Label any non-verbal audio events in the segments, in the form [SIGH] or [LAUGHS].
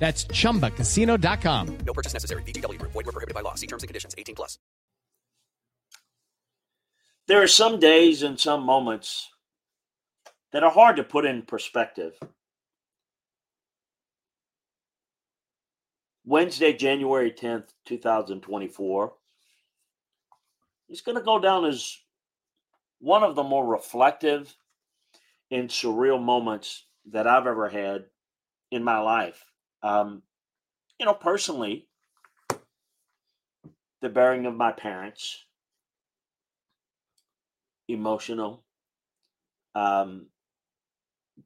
That's chumbacasino.com. No purchase necessary. VGW Group. Void were prohibited by law. See terms and conditions. 18 plus. There are some days and some moments that are hard to put in perspective. Wednesday, January 10th, 2024 is going to go down as one of the more reflective and surreal moments that I've ever had in my life. Um, you know, personally, the bearing of my parents, emotional, um,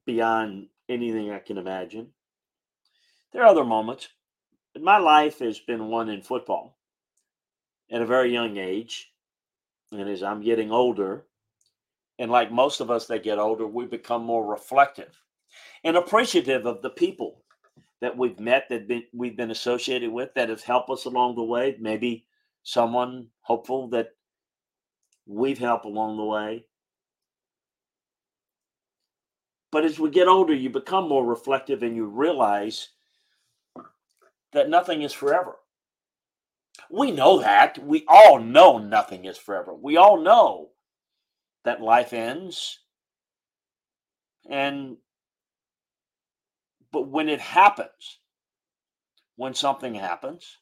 beyond anything I can imagine. There are other moments. But my life has been one in football at a very young age. And as I'm getting older, and like most of us that get older, we become more reflective and appreciative of the people that we've met that been, we've been associated with that have helped us along the way. Maybe someone hopeful that we've helped along the way. But as we get older, you become more reflective and you realize that nothing is forever. We know that. We all know nothing is forever. We all know that life ends. And but when it happens, when something happens,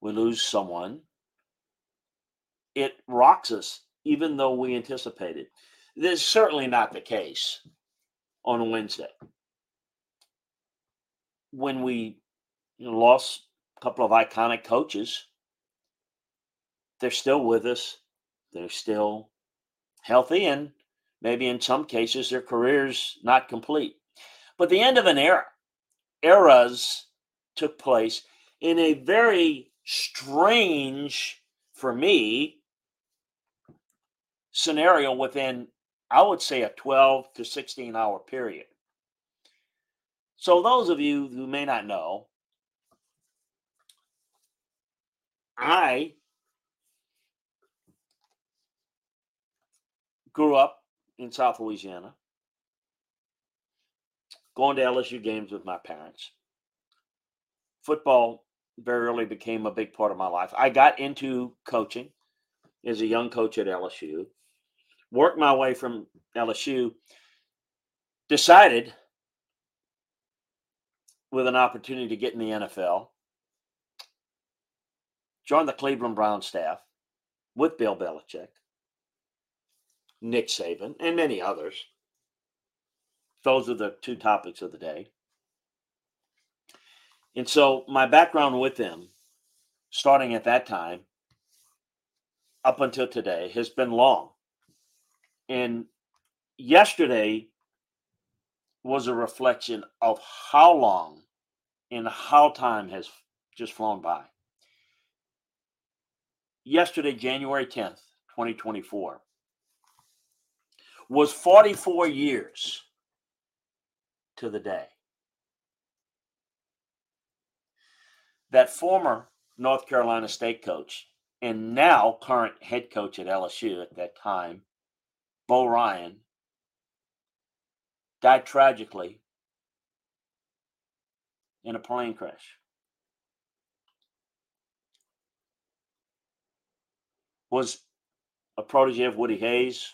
we lose someone, it rocks us even though we anticipated. This is certainly not the case on Wednesday. When we lost a couple of iconic coaches, they're still with us. They're still healthy and maybe in some cases their careers not complete. But the end of an era, eras took place in a very strange, for me, scenario within, I would say, a 12 to 16 hour period. So, those of you who may not know, I grew up in South Louisiana, going to LSU games with my parents. Football very early became a big part of my life. I got into coaching as a young coach at LSU, worked my way from LSU, decided with an opportunity to get in the NFL, joined the Cleveland Brown staff with Bill Belichick, Nick Saban, and many others. Those are the two topics of the day. And so my background with them, starting at that time up until today, has been long. And yesterday was a reflection of how long and how time has just flown by. Yesterday, January 10th, 2024, was 44 years to the day. That former North Carolina State coach and now current head coach at LSU at that time, Bo Rein, died tragically in a plane crash. Was a protege of Woody Hayes,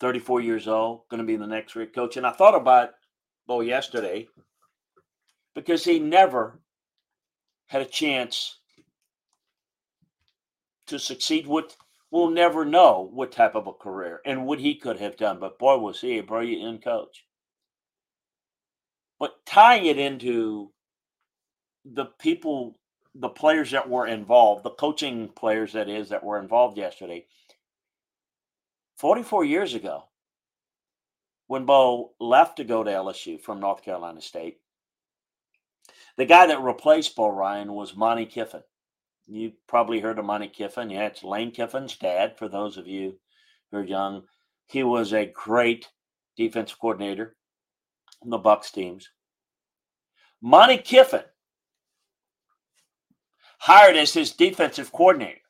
34 years old, going to be the next great coach. And I thought about Bo yesterday because he never had a chance to succeed. What we'll never know what type of a career and what he could have done. But boy, was he a brilliant coach. But tying it into the people, the players that were involved, the coaching players that is that were involved yesterday, 44 years ago, when Bo left to go to LSU from North Carolina State, The guy that replaced Bo Rein was Monte Kiffin. You probably heard of Monte Kiffin. Yeah, it's Lane Kiffin's dad, for those of you who are young. He was a great defensive coordinator on the Bucks teams. Monte Kiffin hired as his defensive coordinator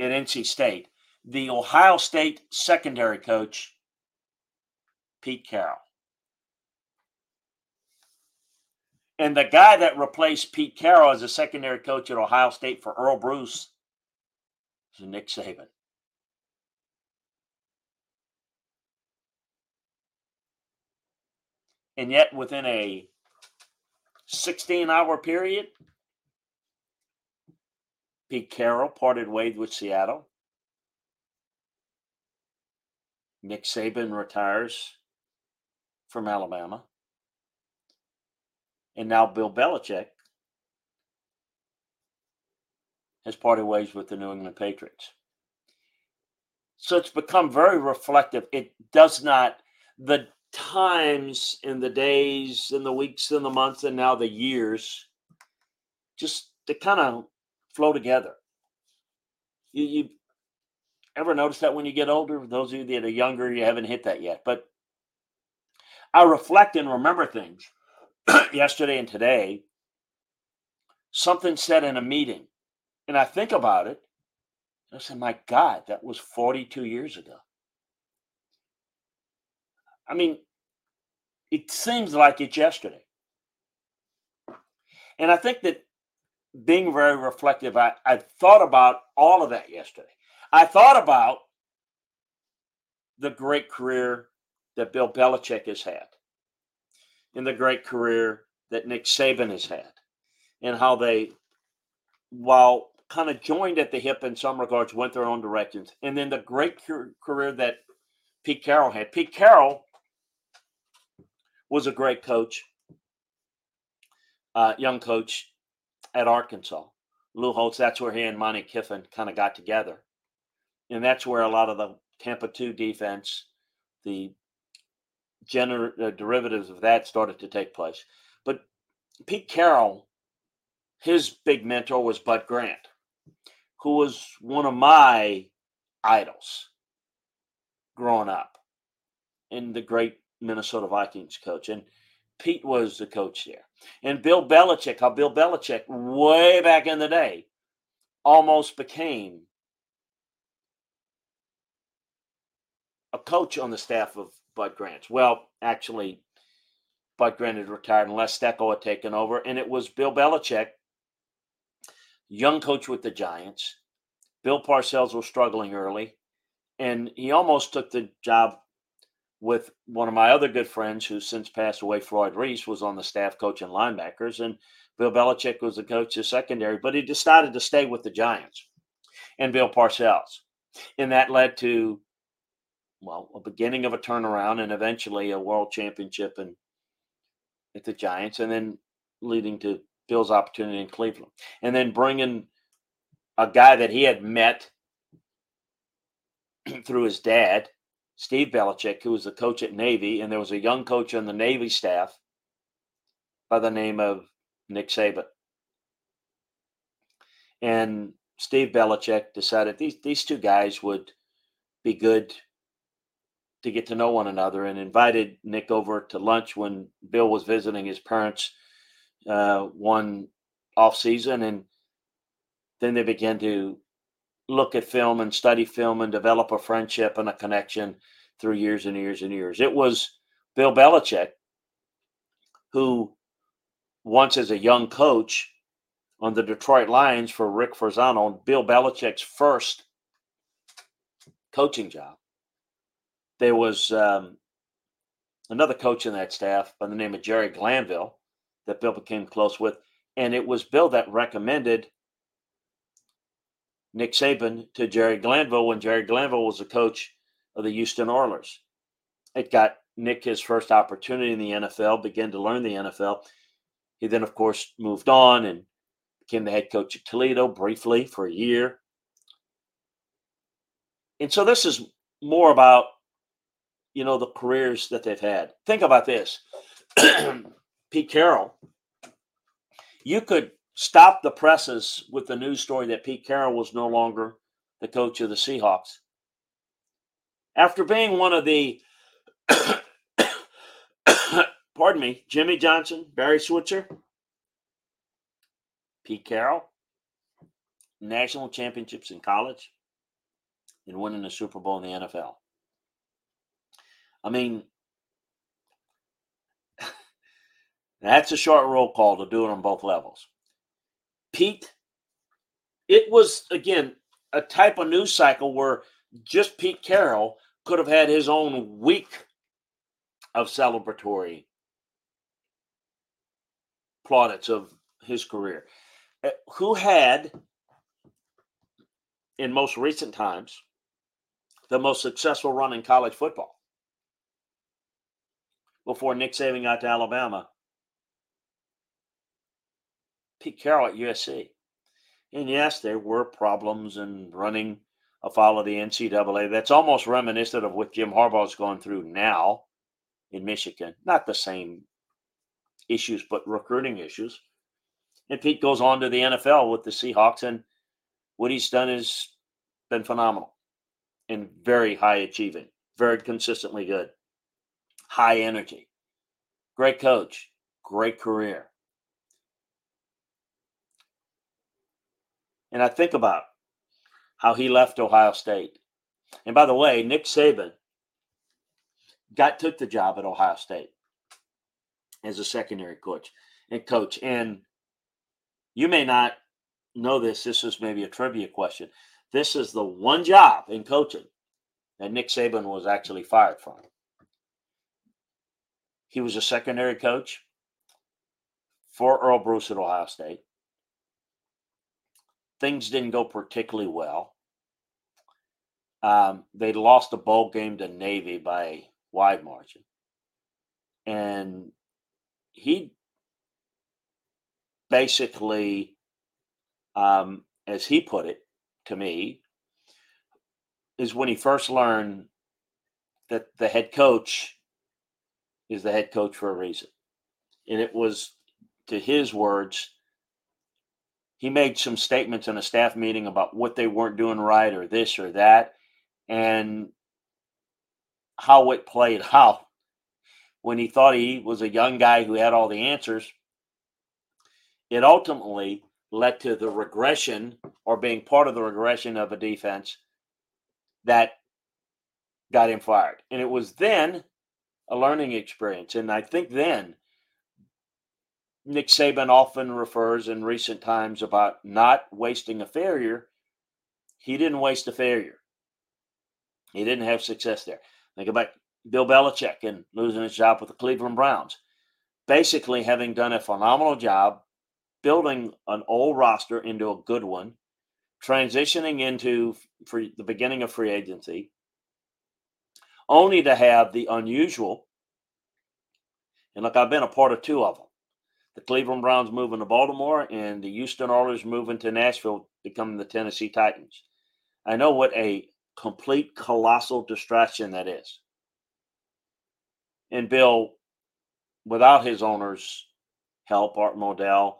at NC State the Ohio State secondary coach, Pete Carroll. And the guy that replaced Pete Carroll as a secondary coach at Ohio State for Earle Bruce is Nick Saban. And yet, within a 16 hour period, Pete Carroll parted ways with Seattle. Nick Saban retires from Alabama. And now Bill Belichick has parted ways with the New England Patriots. So it's become very reflective. It does not, the times and the days and the weeks and the months and now the years just they kind of flow together. You, you ever notice that when you get older? Those of you that are younger, you haven't hit that yet. But I reflect and remember things [CLEARS THROAT] yesterday and today. Something said in a meeting, and I think about it. I said, "My God, that was 42 years ago." I mean, it seems like it's yesterday. And I think that being very reflective, I, I thought about all of that yesterday. I thought about the great career that Bill Belichick has had and the great career that Nick Saban has had and how they, while kind of joined at the hip in some regards, went their own directions. And then the great career that Pete Carroll had. Pete Carroll was a great coach, uh, young coach at Arkansas. Lou Holtz, that's where he and Monte Kiffin kind of got together and that's where a lot of the Tampa 2 defense, the gener- derivatives of that started to take place. But Pete Carroll, his big mentor was Bud Grant, who was one of my idols growing up, and the great Minnesota Vikings coach. And Pete was the coach there. And Bill Belichick, how Bill Belichick, way back in the day, almost became a coach on the staff of Bud Grant. Well, actually, Bud Grant had retired and Les Steckel had taken over, and it was Bill Belichick, young coach with the Giants. Bill Parcells was struggling early, and he almost took the job with one of my other good friends who's since passed away, Floyd Reese, was on the staff coaching linebackers, and Bill Belichick was the coach of secondary, but he decided to stay with the Giants and Bill Parcells. And that led to well, a beginning of a turnaround and eventually a world championship and at the Giants, and then leading to Bill's opportunity in Cleveland, and then bringing a guy that he had met [CLEARS THROAT] through his dad, Steve Belichick, who was the coach at Navy, and there was a young coach on the Navy staff by the name of Nick Saban. And Steve Belichick decided these these two guys would be good to get to know one another and invited Nick over to lunch when Bill was visiting his parents uh, one off season, and then they began to look at film and study film and develop a friendship and a connection through years and years and years. It was Bill Belichick who, once as a young coach on the Detroit Lions for Rick Forzano, Bill Belichick's first coaching job there was um, another coach in that staff by the name of Jerry Glanville that Bill became close with. And it was Bill that recommended Nick Saban to Jerry Glanville when Jerry Glanville was the coach of the Houston Oilers. It got Nick his first opportunity in the NFL, began to learn the NFL. He then, of course, moved on and became the head coach of Toledo briefly for a year. And so this is more about you know, the careers that they've had. Think about this. [CLEARS THROAT] Pete Carroll, you could stop the presses with the news story that Pete Carroll was no longer the coach of the Seahawks. After being one of the, [COUGHS] pardon me, Jimmy Johnson, Barry Switzer, Pete Carroll, national championships in college, and winning the Super Bowl in the NFL. I mean, [LAUGHS] that's a short roll call to do it on both levels. Pete, it was, again, a type of news cycle where just Pete Carroll could have had his own week of celebratory plaudits of his career. Uh, who had, in most recent times, the most successful run in college football before Nick Saban got to Alabama? Pete Carroll at USC. And yes, there were problems in running afoul of the NCAA. That's almost reminiscent of what Jim Harbaugh is going through now in Michigan. Not the same issues, but recruiting issues. And Pete goes on to the NFL with the Seahawks, and what he's done has been phenomenal and very high achieving, very consistently good, high energy, great coach, great career. And I think about how he left Ohio State. And by the way, Nick Saban got took the job at Ohio State as a secondary coach and coach. And you may not know this. This is maybe a trivia question. This is the one job in coaching that Nick Saban was actually fired from. He was a secondary coach for Earle Bruce at Ohio State things didn't go particularly well. Um, they lost a bowl game to Navy by a wide margin. And he basically, um, as he put it to me, is when he first learned that the head coach is the head coach for a reason. And it was, to his words, he made some statements in a staff meeting about what they weren't doing right or this or that and how it played [LAUGHS] out. When he thought he was a young guy who had all the answers it ultimately led to the regression or being part of the regression of a defense that got him fired. And it was then a learning experience. And i think then Nick Saban often refers in recent times about not wasting a failure. He didn't waste a failure. He didn't have success there. Think about Bill Belichick and losing his job with the Cleveland Browns. Basically, having done a phenomenal job building an old roster into a good one, transitioning into the beginning of free agency, only to have the unusual. And look, I've been a part of two of them the Cleveland Browns moving to Baltimore and the Houston Oilers moving to Nashville, becoming the Tennessee Titans. I know what a complete colossal distraction that is. And Bill, without his owner's help, Art Modell,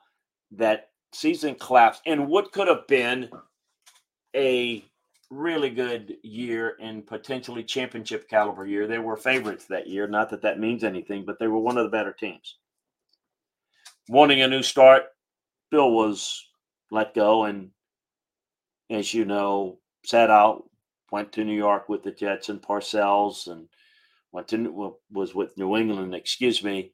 that season collapsed. And what could have been a really good year and potentially championship caliber year. They were favorites that year. Not that that means anything, but they were one of the better teams wanting a new start, Bill was let go, and as you know, sat out. Went to New York with the Jets and Parcells, and went to was with New England. Excuse me,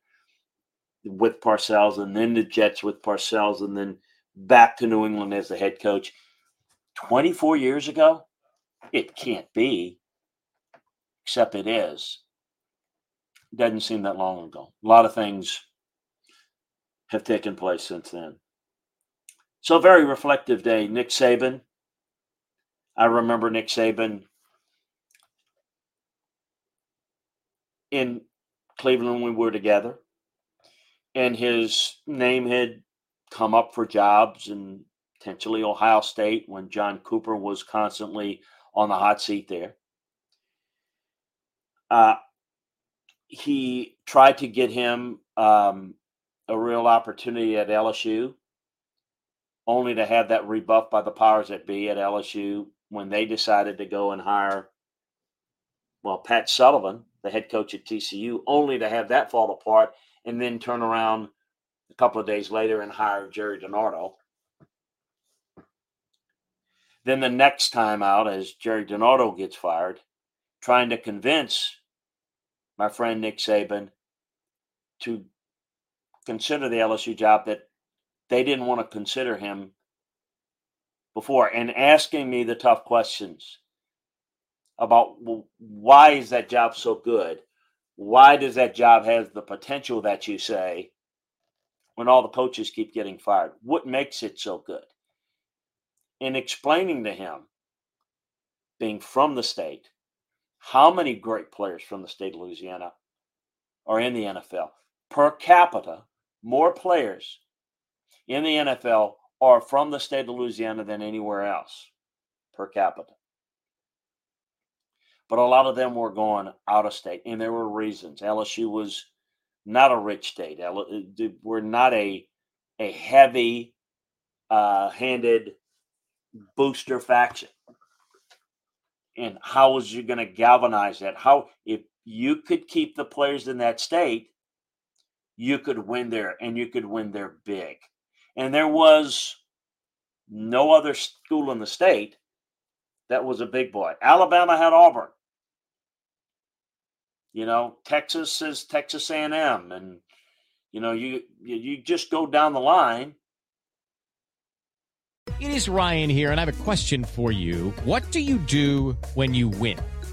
with Parcells, and then the Jets with Parcells, and then back to New England as the head coach. Twenty four years ago, it can't be, except it is. Doesn't seem that long ago. A lot of things have taken place since then. So, very reflective day. Nick Saban. I remember Nick Saban in Cleveland when we were together, and his name had come up for jobs and potentially Ohio State when John Cooper was constantly on the hot seat there. Uh, he tried to get him um, a real opportunity at LSU, only to have that rebuffed by the powers that be at LSU when they decided to go and hire, well, Pat Sullivan, the head coach at TCU, only to have that fall apart and then turn around a couple of days later and hire Gerry DiNardo. Then the next time out, as Gerry DiNardo gets fired, trying to convince my friend Nick Saban to consider the LSU job that they didn't want to consider him before and asking me the tough questions about well, why is that job so good? Why does that job have the potential that you say when all the coaches keep getting fired? What makes it so good? In explaining to him, being from the state, how many great players from the state of Louisiana are in the NFL per capita, more players in the NFL are from the state of Louisiana than anywhere else per capita. But a lot of them were going out of state, and there were reasons. LSU was not a rich state. Uh, we're not a a heavy uh, handed booster faction. And how was you going to galvanize that? How if you could keep the players in that state, you could win there, and you could win there big. And there was no other school in the state that was a big boy. Alabama had Auburn. You know, Texas is Texas A&M, and you know you you just go down the line. It is Ryan here, and I have a question for you. What do you do when you win?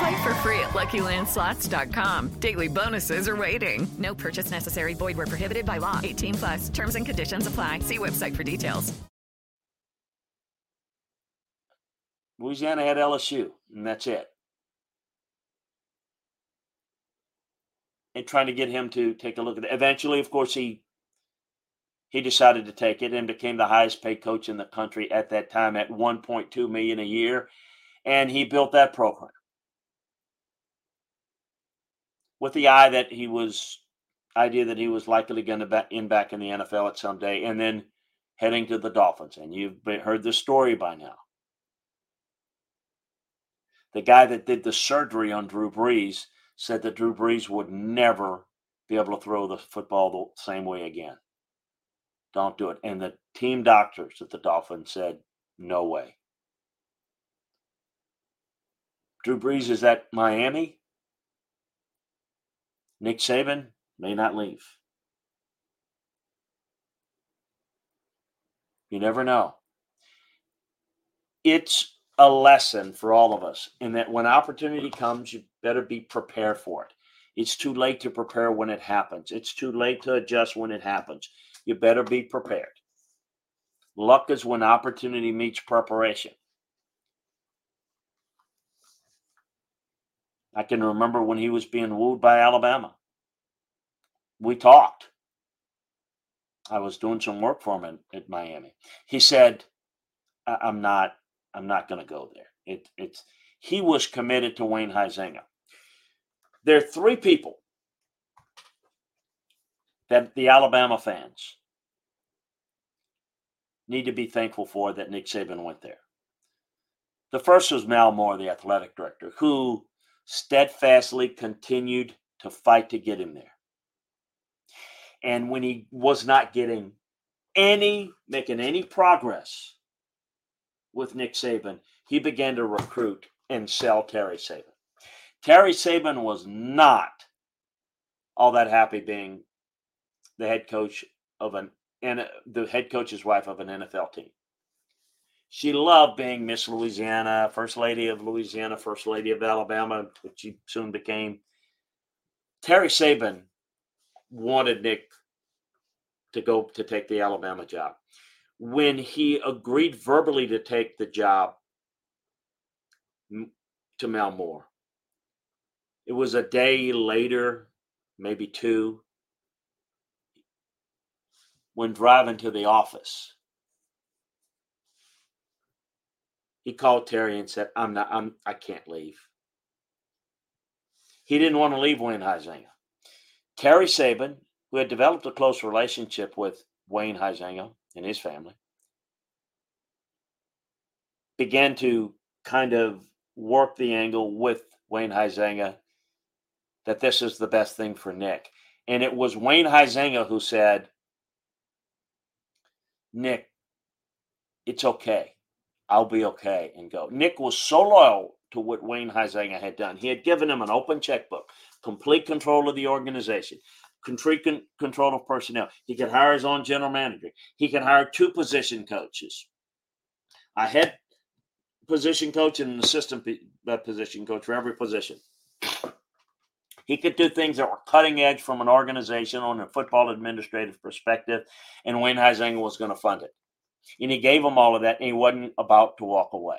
Play for free at LuckyLandSlots.com. Daily bonuses are waiting. No purchase necessary. Void where prohibited by law. 18 plus. Terms and conditions apply. See website for details. Louisiana had LSU, and that's it. And trying to get him to take a look at it. Eventually, of course, he he decided to take it and became the highest paid coach in the country at that time at 1.2 million a year and he built that program with the eye that he was idea that he was likely going to end back in the NFL at some day and then heading to the Dolphins and you've heard the story by now the guy that did the surgery on Drew Brees said that Drew Brees would never be able to throw the football the same way again don't do it. And the team doctors at the Dolphins said, no way. Drew Brees is at Miami. Nick Saban may not leave. You never know. It's a lesson for all of us in that when opportunity comes, you better be prepared for it. It's too late to prepare when it happens. It's too late to adjust when it happens you better be prepared. Luck is when opportunity meets preparation. I can remember when he was being wooed by Alabama. We talked. I was doing some work for him at Miami. He said, "I'm not. I'm not going to go there." It, it's he was committed to Wayne Huizenga. There are three people that the Alabama fans need to be thankful for that Nick Saban went there. The first was Mal Moore, the athletic director, who steadfastly continued to fight to get him there. And when he was not getting any, making any progress with Nick Saban, he began to recruit and sell Terry Saban. Terry Saban was not all that happy being the head coach of an and the head coach's wife of an NFL team. She loved being Miss Louisiana, First Lady of Louisiana, First Lady of Alabama, which she soon became. Terry Saban wanted Nick to go to take the Alabama job. When he agreed verbally to take the job to Mel Moore, it was a day later, maybe two, when driving to the office. He called Terry and said, I'm not, I'm, I can't leave. He didn't want to leave Wayne Huizenga. Terry Saban, who had developed a close relationship with Wayne Huizenga and his family, began to kind of work the angle with Wayne Huizenga that this is the best thing for Nick. And it was Wayne Huizenga who said, Nick, it's okay. I'll be okay and go. Nick was so loyal to what Wayne Huizenga had done. He had given him an open checkbook, complete control of the organization, complete control of personnel. He could hire his own general manager. He could hire two position coaches, a head position coach and an assistant uh, position coach for every position. He could do things that were cutting edge from an organization on a football administrative perspective, and Wayne Huizenga was going to fund it. And he gave him all of that, and he wasn't about to walk away.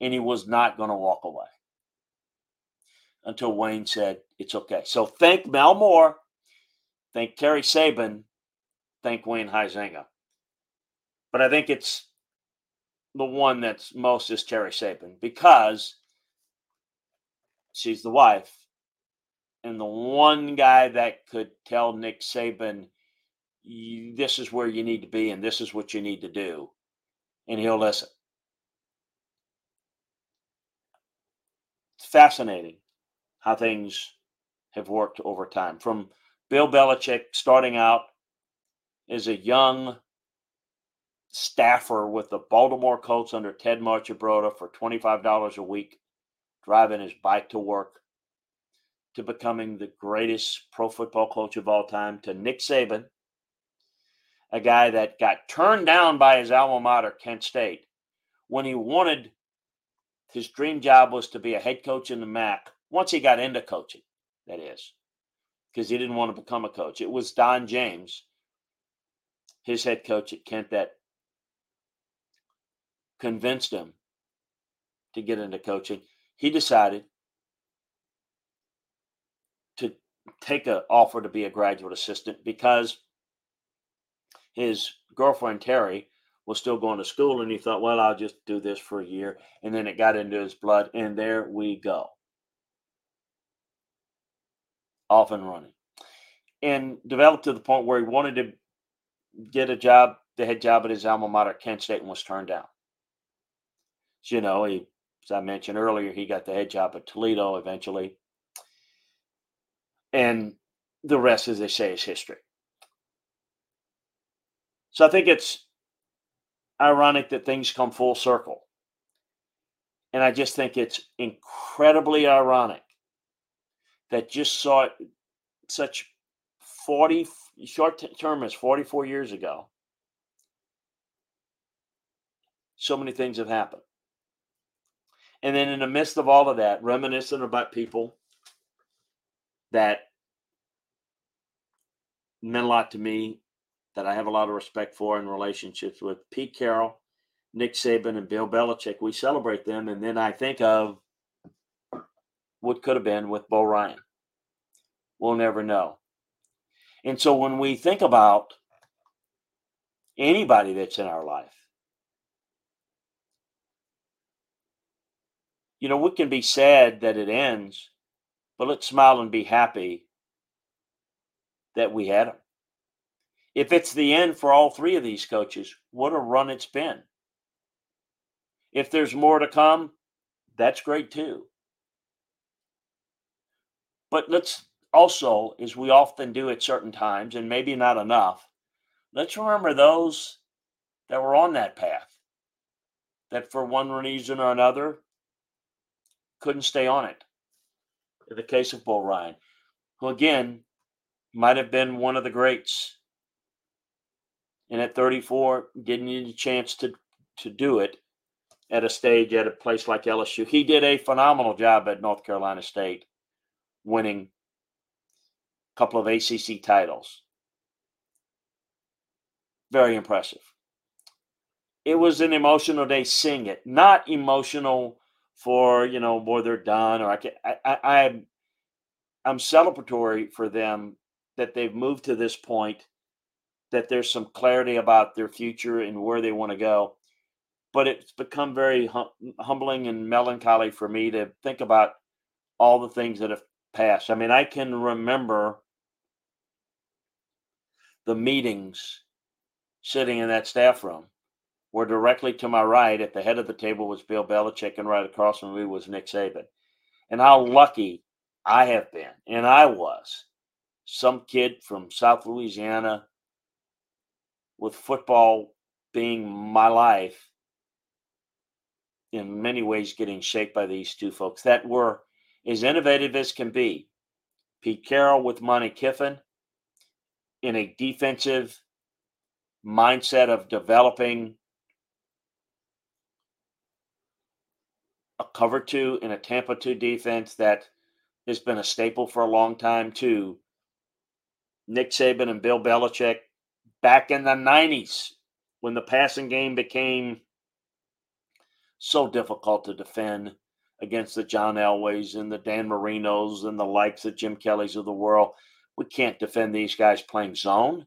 And he was not going to walk away until Wayne said, It's okay. So thank Mel Moore, thank Terry Saban, thank Wayne Huizenga. But I think it's the one that's most is Terry Saban because she's the wife. And the one guy that could tell Nick Saban, you, this is where you need to be and this is what you need to do. And he'll listen. It's fascinating how things have worked over time. From Bill Belichick starting out as a young staffer with the Baltimore Colts under Ted Marchibroda for $25 a week, driving his bike to work, to becoming the greatest pro football coach of all time, to Nick Saban, a guy that got turned down by his alma mater, Kent State, when he wanted his dream job was to be a head coach in the MAC once he got into coaching, that is, because he didn't want to become a coach. It was Don James, his head coach at Kent, that convinced him to get into coaching. He decided to take an offer to be a graduate assistant because his girlfriend Terry was still going to school and he thought, well, I'll just do this for a year. And then it got into his blood, and there we go. Off and running. And developed to the point where he wanted to get a job, the head job at his alma mater, Kent State, and was turned down. So, you know, he, as I mentioned earlier, he got the head job at Toledo eventually. And the rest, as they say, is history. So I think it's ironic that things come full circle. And I just think it's incredibly ironic that just saw such 40 short term as 44 years ago. So many things have happened. And then in the midst of all of that, reminiscing about people that meant a lot to me that I have a lot of respect for in relationships with Pete Carroll, Nick Saban, and Bill Belichick. We celebrate them, and then I think of what could have been with Bo Rein. We'll never know. And so when we think about anybody that's in our life, you know, we can be sad that it ends, but let's smile and be happy that we had them. If it's the end for all three of these coaches, what a run it's been. If there's more to come, that's great too. But let's also, as we often do at certain times, and maybe not enough, let's remember those that were on that path that for one reason or another couldn't stay on it. in the case of Bo Rein, who again might have been one of the greats. And at 34, didn't need a chance to, to do it at a stage at a place like LSU. He did a phenomenal job at North Carolina State, winning a couple of ACC titles. Very impressive. It was an emotional day seeing it, not emotional for you know more they're done or I can I, I I'm I'm celebratory for them that they've moved to this point, that there's some clarity about their future and where they want to go. But it's become very hum- humbling and melancholy for me to think about all the things that have passed. I mean, I can remember the meetings sitting in that staff room where directly to my right at the head of the table was Bill Belichick and right across from me was Nick Saban. And how lucky I have been, and I was, some kid from South Louisiana with football being my life in many ways getting shaped by these two folks that were as innovative as can be. Pete Carroll with Monte Kiffin in a defensive mindset of developing a cover two in a Tampa 2 defense that has been a staple for a long time, too. Nick Saban and Bill Belichick back in the 90s when the passing game became so difficult to defend against the John Elways and the Dan Marinos and the likes of Jim Kelly's of the world. We can't defend these guys playing zone.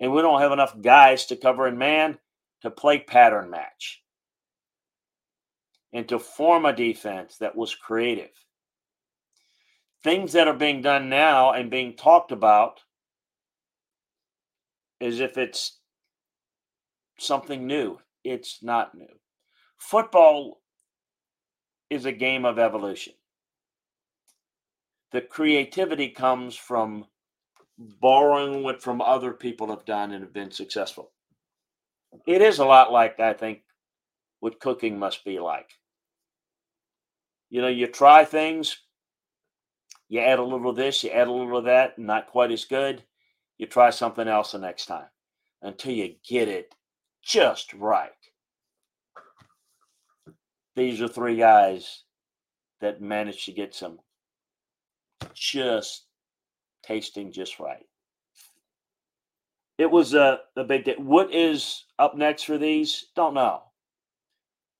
And we don't have enough guys to cover in man to play pattern match and to form a defense that was creative. Things that are being done now and being talked about as if it's something new. It's not new. Football is a game of evolution. The creativity comes from borrowing what from other people have done and have been successful. It is a lot like I think what cooking must be like. You know, you try things, you add a little of this, you add a little of that, and not quite as good. You try something else the next time until you get it just right. These are three guys that managed to get some just tasting just right. It was a, a big day. What is up next for these? Don't know.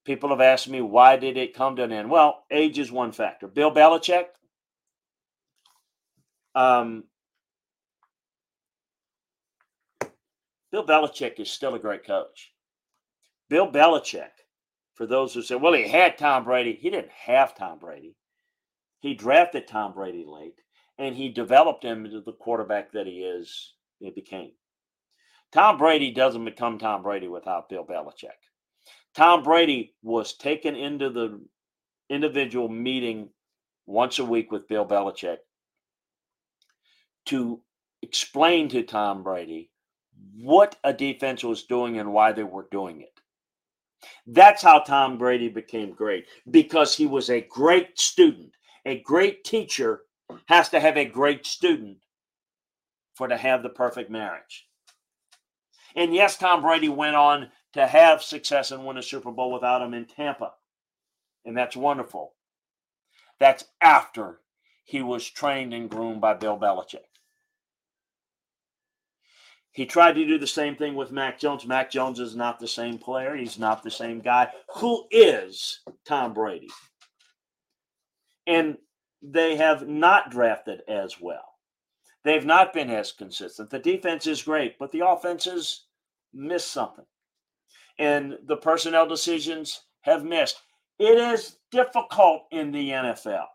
People have asked me why did it come to an end? Well, age is one factor. Bill Belichick, um, Bill Belichick is still a great coach. Bill Belichick, for those who say, well, he had Tom Brady, he didn't have Tom Brady. He drafted Tom Brady late and he developed him into the quarterback that he is, he became. Tom Brady doesn't become Tom Brady without Bill Belichick. Tom Brady was taken into the individual meeting once a week with Bill Belichick to explain to Tom Brady what a defense was doing and why they were doing it. That's how Tom Brady became great because he was a great student. A great teacher has to have a great student for to have the perfect marriage. And yes, Tom Brady went on to have success and win a Super Bowl without him in Tampa. And that's wonderful. That's after he was trained and groomed by Bill Belichick. He tried to do the same thing with Mac Jones. Mac Jones is not the same player. He's not the same guy. Who is Tom Brady? And they have not drafted as well. They've not been as consistent. The defense is great, but the offense offenses miss something and the personnel decisions have missed. It is difficult in the NFL.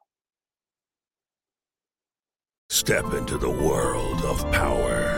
Step into the world of power,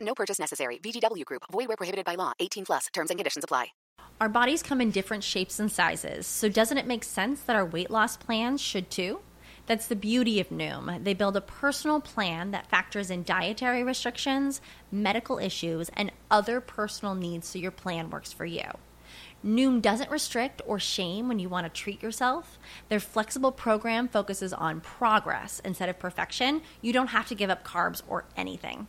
No purchase necessary. VGW Group. Void where prohibited by law. 18 plus. Terms and conditions apply. Our bodies come in different shapes and sizes, so doesn't it make sense that our weight loss plans should too? That's the beauty of Noom. They build a personal plan that factors in dietary restrictions, medical issues, and other personal needs so your plan works for you. Noom doesn't restrict or shame when you want to treat yourself. Their flexible program focuses on progress instead of perfection. You don't have to give up carbs or anything.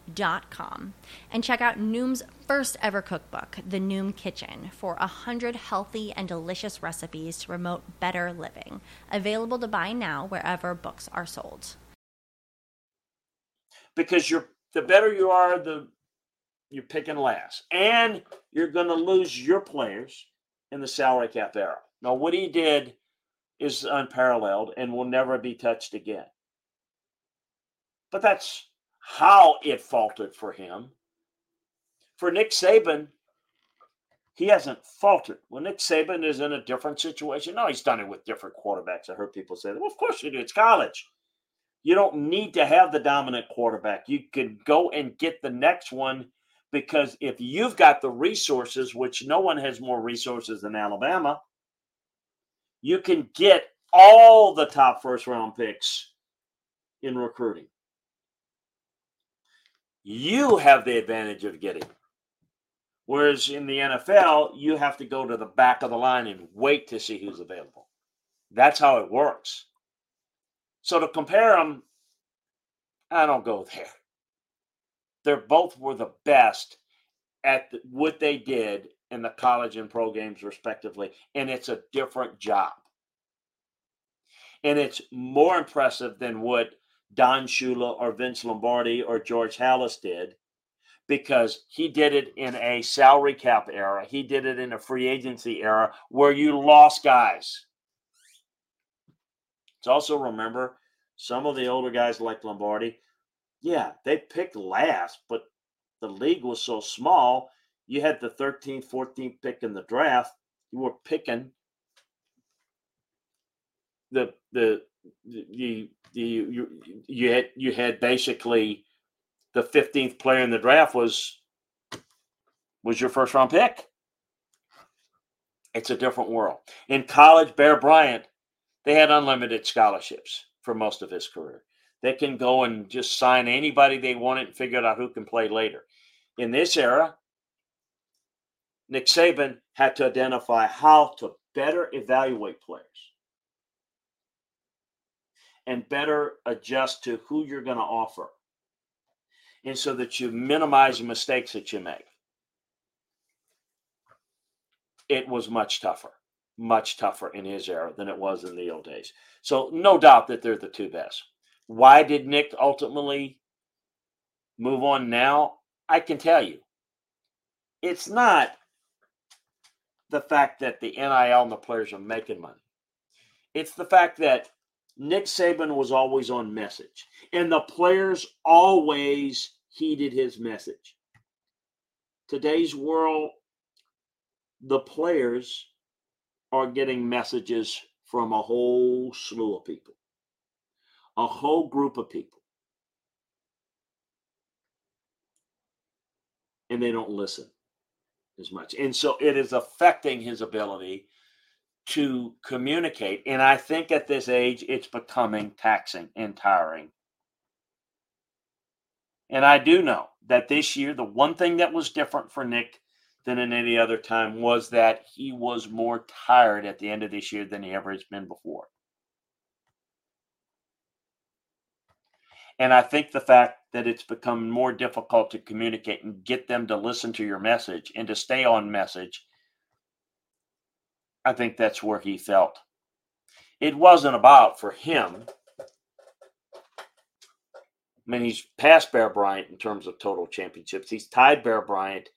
Dot com and check out Noom's first ever cookbook, The Noom Kitchen, for a hundred healthy and delicious recipes to promote better living. Available to buy now wherever books are sold. Because you're the better you are, the you're picking last, and you're going to lose your players in the salary cap era. Now, what he did is unparalleled and will never be touched again. But that's how it faltered for him. For Nick Saban, he hasn't faltered. Well, Nick Saban is in a different situation, no, he's done it with different quarterbacks. I heard people say that. Well, of course you do. It's college. You don't need to have the dominant quarterback. You can go and get the next one because if you've got the resources, which no one has more resources than Alabama, you can get all the top first round picks in recruiting. You have the advantage of getting. Whereas in the NFL, you have to go to the back of the line and wait to see who's available. That's how it works. So to compare them, I don't go there they're both were the best at what they did in the college and pro games respectively and it's a different job and it's more impressive than what don shula or vince lombardi or george halas did because he did it in a salary cap era he did it in a free agency era where you lost guys it's also remember some of the older guys like lombardi yeah, they picked last, but the league was so small. You had the 13th, 14th pick in the draft. You were picking the the you you you, you had you had basically the 15th player in the draft was was your first round pick. It's a different world. In college, Bear Bryant, they had unlimited scholarships for most of his career. They can go and just sign anybody they wanted and figure out who can play later. In this era, Nick Saban had to identify how to better evaluate players and better adjust to who you're going to offer. And so that you minimize the mistakes that you make. It was much tougher, much tougher in his era than it was in the old days. So, no doubt that they're the two best. Why did Nick ultimately move on now? I can tell you. It's not the fact that the NIL and the players are making money. It's the fact that Nick Saban was always on message, and the players always heeded his message. Today's world, the players are getting messages from a whole slew of people a whole group of people. And they don't listen as much. And so it is affecting his ability to communicate. And I think at this age, it's becoming taxing and tiring. And I do know that this year, the one thing that was different for Nick than in any other time was that he was more tired at the end of this year than he ever has been before. And I think the fact that it's become more difficult to communicate and get them to listen to your message and to stay on message, I think that's where he felt. It wasn't about for him I mean, he's past Bear Bryant in terms of total championships. He's tied Bear Bryant,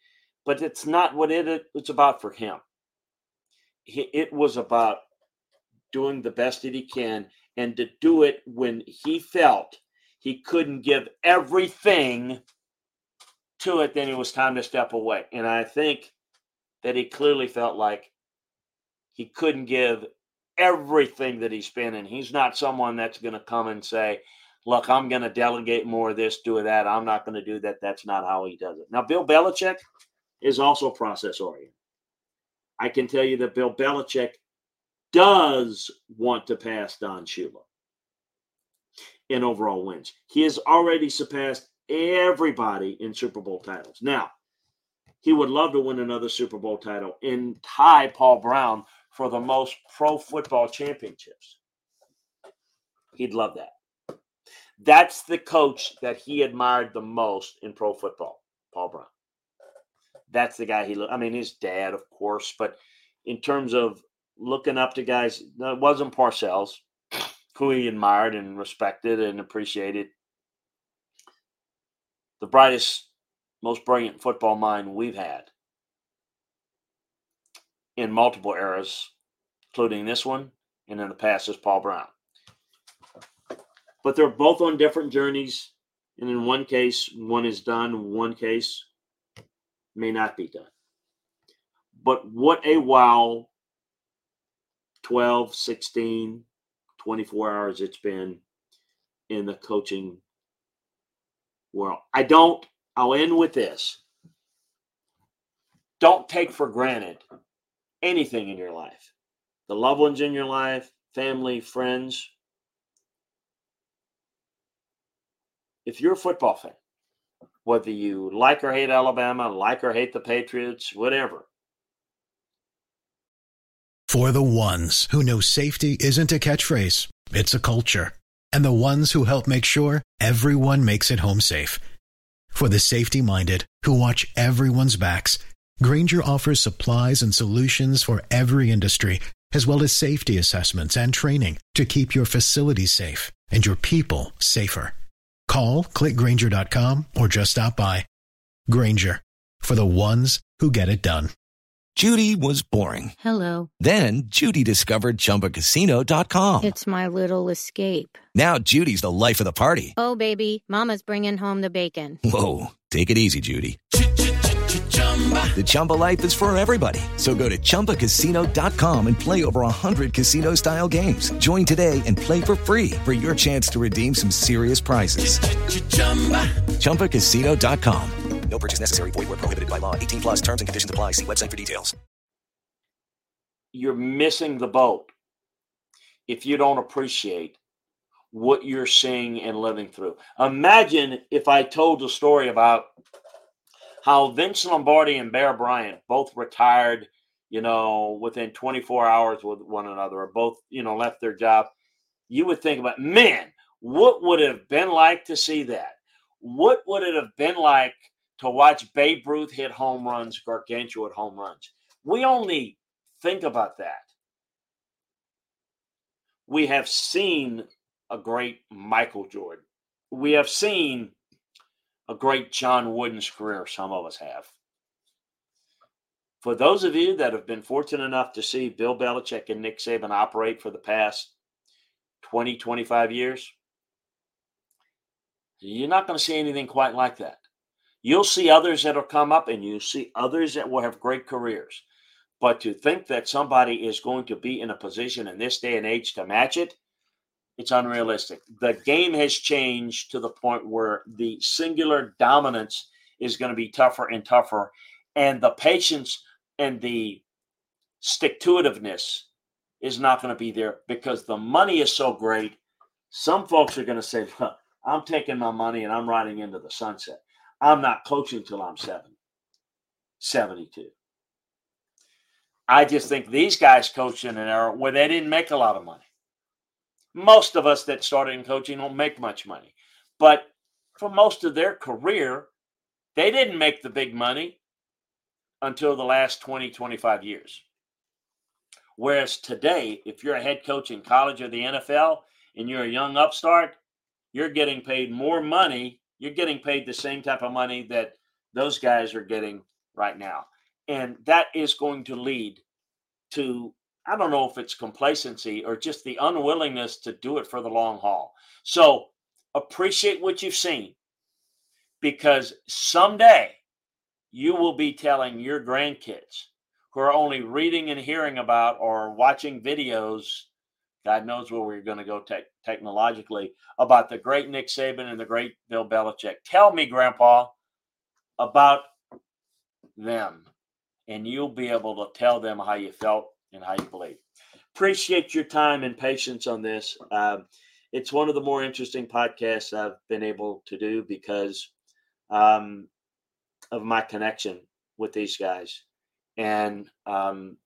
but it's not what it, it's about for him. It was about doing the best that he can and to do it when he felt he couldn't give everything to it, then it was time to step away. And I think that he clearly felt like he couldn't give everything that he's been in. He's not someone that's going to come and say, look, I'm going to delegate more of this, do that. I'm not going to do that. That's not how he does it. Now, Bill Belichick is also process oriented. I can tell you that Bill Belichick does want to pass Don Shula in overall wins. He has already surpassed everybody in Super Bowl titles. Now, he would love to win another Super Bowl title and tie Paul Brown for the most pro football championships. He'd love that. That's the coach that he admired the most in pro football, Paul Brown. That's the guy he looked. I mean, his dad, of course, but in terms of looking up to guys, it wasn't Parcells, who he admired and respected and appreciated. The brightest, most brilliant football mind we've had in multiple eras, including this one, and in the past is Paul Brown. But they're both on different journeys. And in one case, one is done, one case may not be done. But what a wow 12, 16, 24 hours it's been in the coaching world. I don't, I'll end with this. Don't take for granted anything in your life the loved ones in your life, family, friends. If you're a football fan, whether you like or hate Alabama, like or hate the Patriots, whatever. For the ones who know safety isn't a catchphrase, it's a culture. And the ones who help make sure everyone makes it home safe. For the safety minded who watch everyone's backs, Grainger offers supplies and solutions for every industry, as well as safety assessments and training to keep your facility safe and your people safer. Call clickgrainger.com or just stop by. Grainger for the ones who get it done. Judy was boring. Hello. Then Judy discovered chumbacasino.com. It's my little escape. Now Judy's the life of the party. Oh, baby, Mama's bringing home the bacon. Whoa. Take it easy, Judy. The Chumba life is for everybody. So go to ChumbaCasino.com and play over 100 casino style games. Join today and play for free for your chance to redeem some serious prizes. Ch-ch-chumba. ChumbaCasino.com. No purchase necessary. Void where prohibited by law. 18 plus terms and conditions apply. See website for details. You're missing the boat if you don't appreciate what you're seeing and living through. Imagine if I told a story about how Vince Lombardi and Bear Bryant both retired, you know, within 24 hours with one another, or both, you know, left their job, you would think about, man, what would it have been like to see that? What would it have been like to watch Babe Ruth hit home runs, gargantuan home runs? We only think about that. We have seen a great Michael Jordan. We have seen a great John Wooden's career, some of us have. For those of you that have been fortunate enough to see Bill Belichick and Nick Saban operate for the past 20, 25 years, you're not going to see anything quite like that. You'll see others that'll come up and you'll see others that will have great careers. But to think that somebody is going to be in a position in this day and age to match it, it's unrealistic. The game has changed to the point where the singular dominance is going to be tougher and tougher. And the patience and the stick to itiveness is not going to be there because the money is so great. Some folks are going to say, Look, I'm taking my money and I'm riding into the sunset. I'm not coaching till I'm 70, 72. I just think these guys coached in an era where they didn't make a lot of money most of us that started in coaching don't make much money. But for most of their career, they didn't make the big money until the last 20, 25 years. Whereas today, if you're a head coach in college or the NFL and you're a young upstart, you're getting paid more money. You're getting paid the same type of money that those guys are getting right now. And that is going to lead to, I don't know if it's complacency or just the unwillingness to do it for the long haul. So appreciate what you've seen because someday you will be telling your grandkids who are only reading and hearing about or watching videos God knows where we're going to go te- technologically about the great Nick Saban and the great Bill Belichick. Tell me, Grandpa, about them, and you'll be able to tell them how you felt and how you believe. Appreciate your time and patience on this. Um, it's one of the more interesting podcasts I've been able to do because um, of my connection with these guys and um,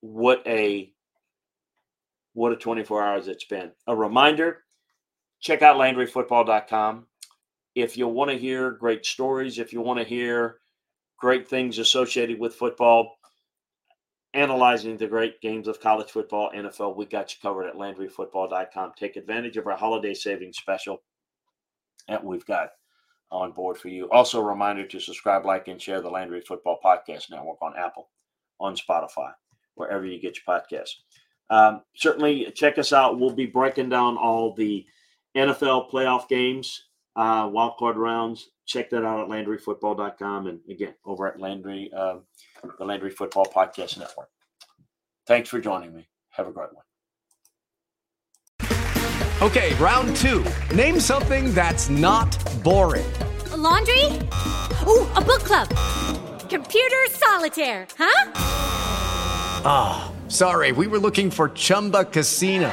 what a what a 24 hours it's been. A reminder check out LandryFootball.com. If you want to hear great stories, if you want to hear great things associated with football, analyzing the great games of college football, NFL, we got you covered at LandryFootball.com. Take advantage of our holiday savings special that we've got on board for you. Also, a reminder to subscribe, like, and share the Landry Football Podcast Network on Apple, on Spotify, wherever you get your podcasts. Um, certainly check us out. We'll be breaking down all the NFL playoff games, uh, wild card rounds. Check that out at LandryFootball.com and again over at Landry, uh, the Landry Football Podcast Network. Thanks for joining me. Have a great one. Okay, round two. Name something that's not boring. A laundry? Ooh, a book club. Computer solitaire, huh? Ah. Oh. Sorry, we were looking for Chumba Casino.